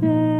day.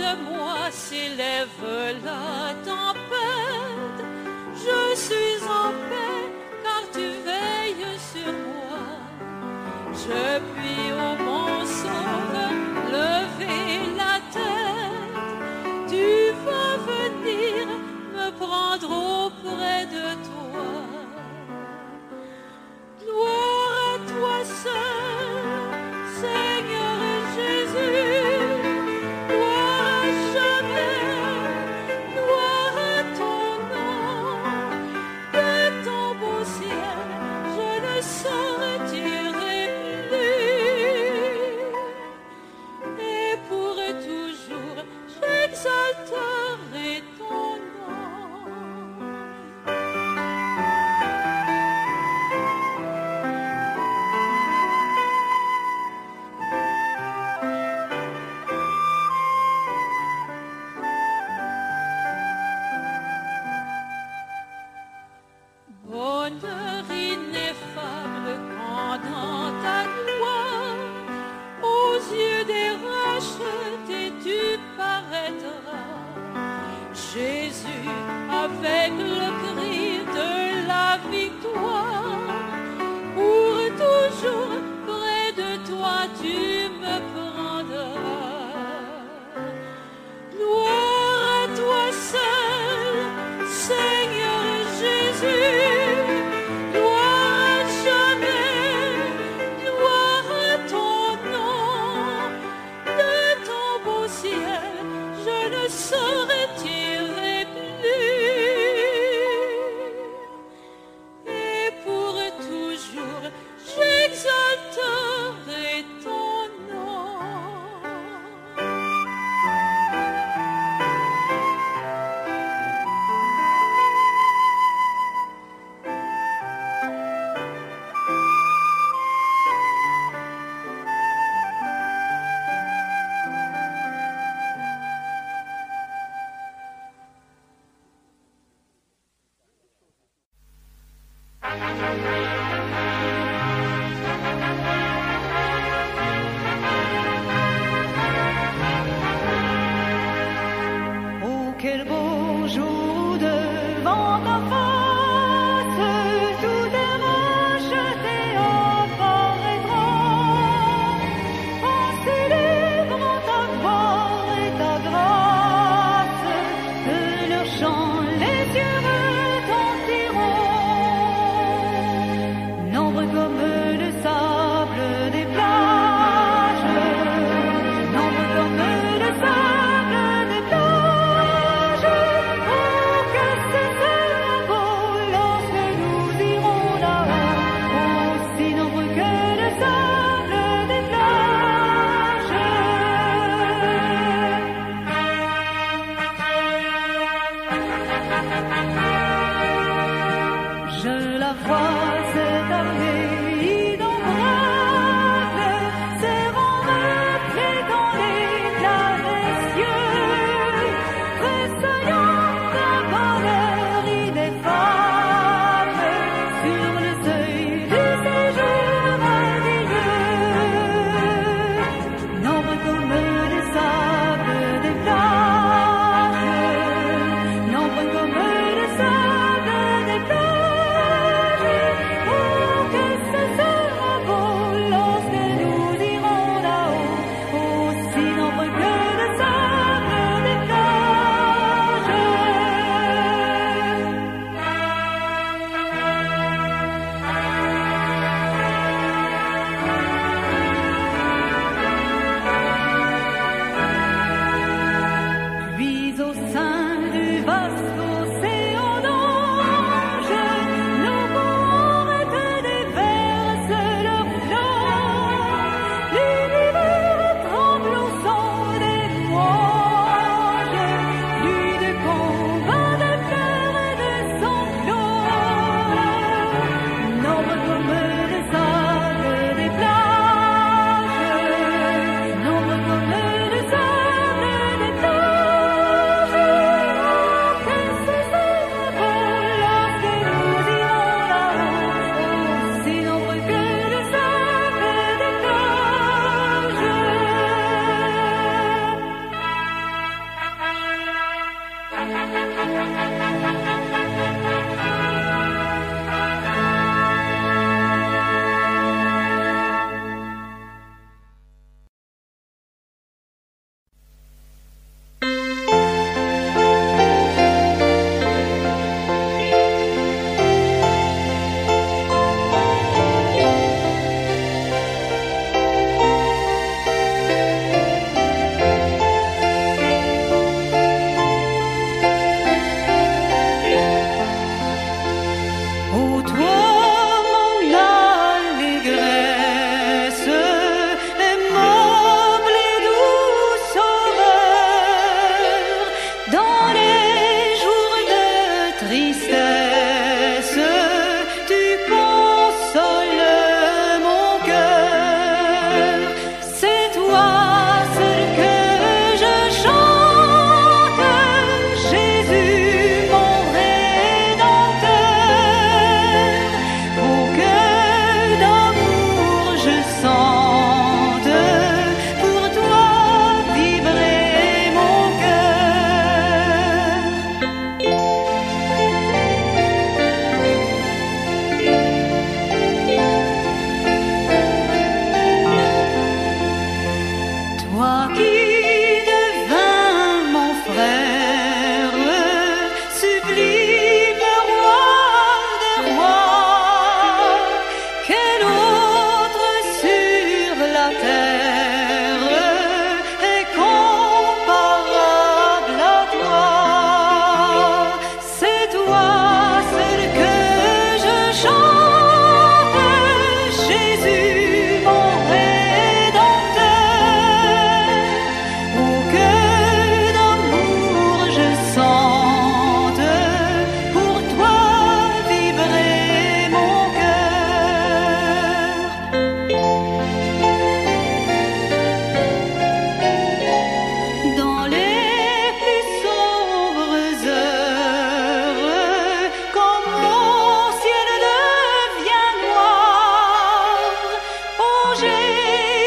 de moi s'élève la tempête. Je suis en paix car tu veilles sur moi. day.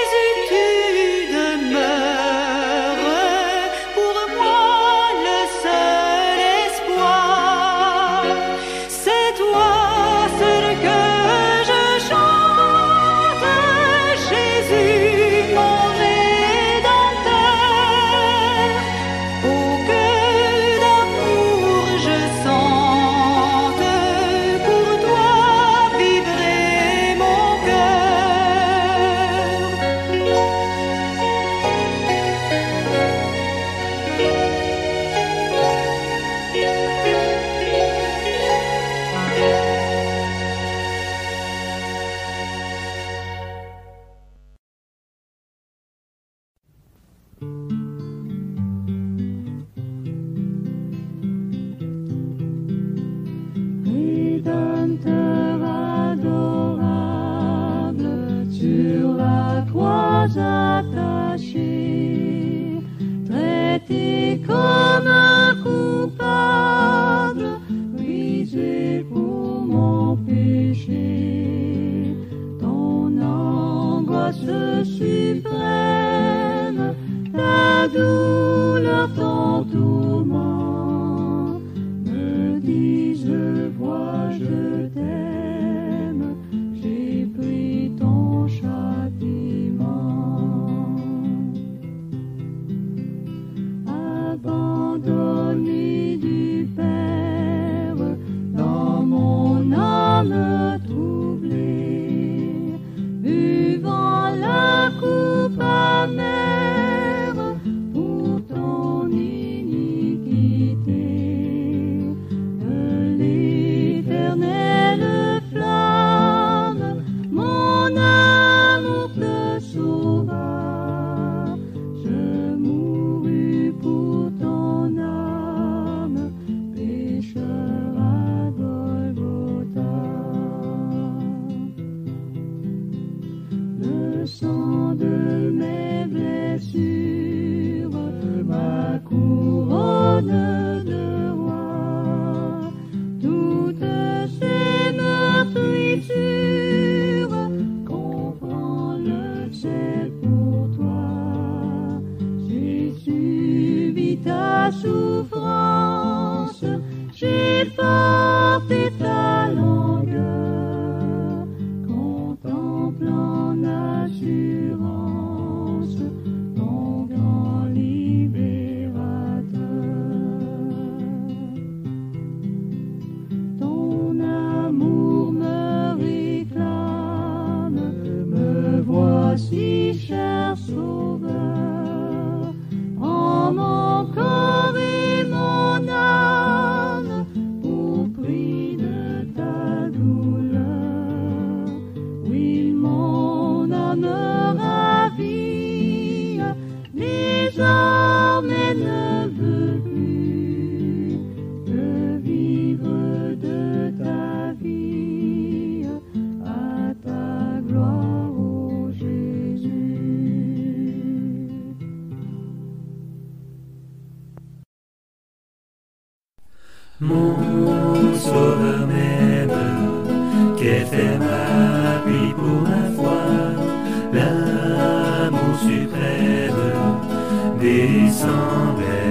someday.